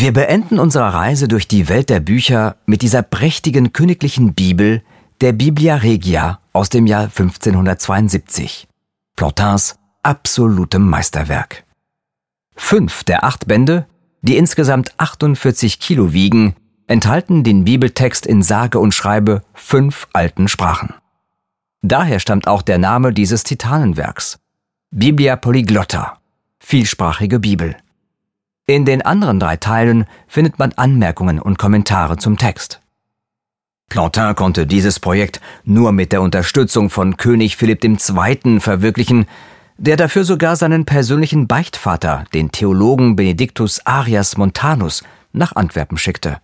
Wir beenden unsere Reise durch die Welt der Bücher mit dieser prächtigen königlichen Bibel, der Biblia Regia aus dem Jahr 1572. Plantins absolutem Meisterwerk. Fünf der acht Bände, die insgesamt 48 Kilo wiegen, enthalten den Bibeltext in sage und schreibe fünf alten Sprachen. Daher stammt auch der Name dieses Titanenwerks. Biblia Polyglotta, vielsprachige Bibel. In den anderen drei Teilen findet man Anmerkungen und Kommentare zum Text. Plantin konnte dieses Projekt nur mit der Unterstützung von König Philipp II. verwirklichen, der dafür sogar seinen persönlichen Beichtvater, den Theologen Benedictus Arias Montanus, nach Antwerpen schickte.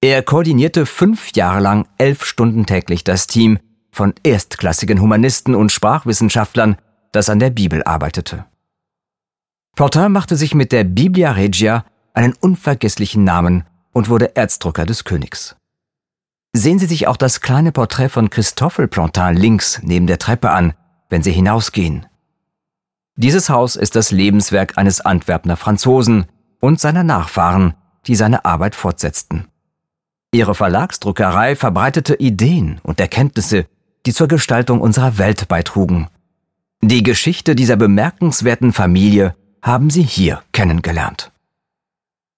Er koordinierte fünf Jahre lang elf Stunden täglich das Team von erstklassigen Humanisten und Sprachwissenschaftlern, das an der Bibel arbeitete. Plantin machte sich mit der Biblia Regia einen unvergesslichen Namen und wurde Erzdrucker des Königs. Sehen Sie sich auch das kleine Porträt von Christoffel Plantin links neben der Treppe an, wenn Sie hinausgehen. Dieses Haus ist das Lebenswerk eines Antwerpner Franzosen und seiner Nachfahren, die seine Arbeit fortsetzten. Ihre Verlagsdruckerei verbreitete Ideen und Erkenntnisse, die zur Gestaltung unserer Welt beitrugen. Die Geschichte dieser bemerkenswerten Familie haben Sie hier kennengelernt.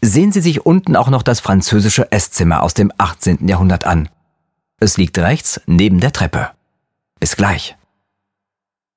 Sehen Sie sich unten auch noch das französische Esszimmer aus dem 18. Jahrhundert an. Es liegt rechts neben der Treppe. Bis gleich.